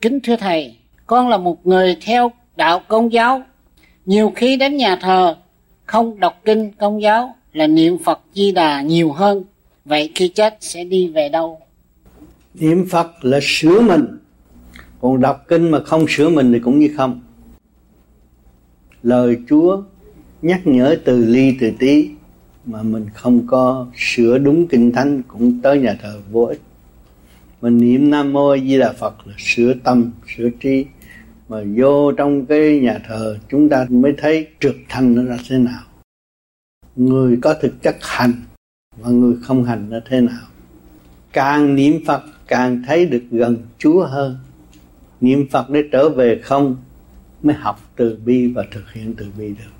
Kính thưa Thầy, con là một người theo đạo công giáo. Nhiều khi đến nhà thờ không đọc kinh công giáo là niệm Phật Di Đà nhiều hơn. Vậy khi chết sẽ đi về đâu? Niệm Phật là sửa mình. Còn đọc kinh mà không sửa mình thì cũng như không. Lời Chúa nhắc nhở từ ly từ tí mà mình không có sửa đúng kinh thánh cũng tới nhà thờ vô ích mình niệm nam mô di đà phật là sửa tâm, sửa trí. Mà vô trong cái nhà thờ, chúng ta mới thấy trực thành nó ra thế nào. Người có thực chất hành và người không hành nó thế nào. Càng niệm phật, càng thấy được gần chúa hơn. Niệm phật để trở về không, mới học từ bi và thực hiện từ bi được.